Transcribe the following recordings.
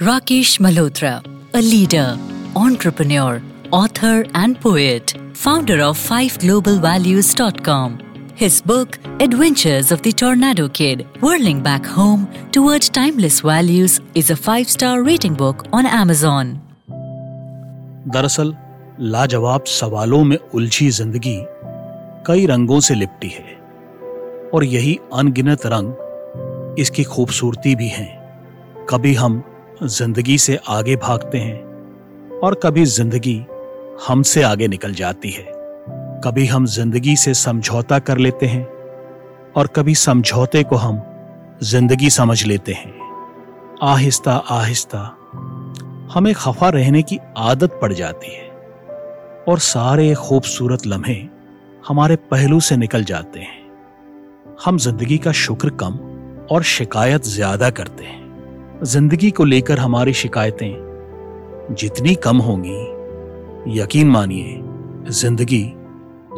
Rakesh Malhotra, a leader, entrepreneur, author, and poet, founder of 5globalvalues.com. His book, Adventures of the Tornado Kid, Whirling Back Home Toward Timeless Values, is a five star rating book on Amazon. दरअसल लाजवाब सवालों में उलझी ज़िंदगी कई रंगों से लिपटी है और यही अनगिनत रंग इसकी खूबसूरती भी हैं कभी हम ज़िंदगी से आगे भागते हैं और कभी ज़िंदगी हमसे आगे निकल जाती है। कभी हम ज़िंदगी से समझौता कर लेते हैं और कभी समझौते को हम ज़िंदगी समझ लेते हैं। आहिस्ता आहिस्ता हमें खफा रहने की आदत पड़ जाती है और सारे खूबसूरत लम्हे हमारे पहलू से निकल जाते हैं। हम ज़िंदगी का शुक्र कम और शिकायत ज़्यादा करते हैं। ज़िंदगी को लेकर हमारी शिकायतें जितनी कम होंगी, यकीन मानिए, ज़िंदगी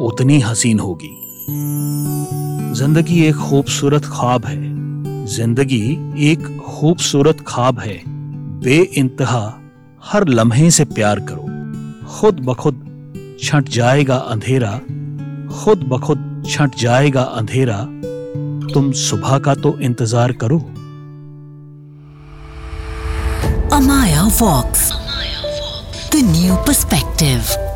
उतनी हसीन होगी। ज़िंदगी एक खूबसूरत ख्वाब है। ज़िंदगी एक खूबसूरत ख्वाब है। बे इंतहा हर लम्हे से प्यार करो। खुद बखुद छंट जाएगा अंधेरा। खुद बखुद छट जाएगा अंधेरा। तुम सुबह का तो इंतज़ार करो। Amaya Vox, the new perspective.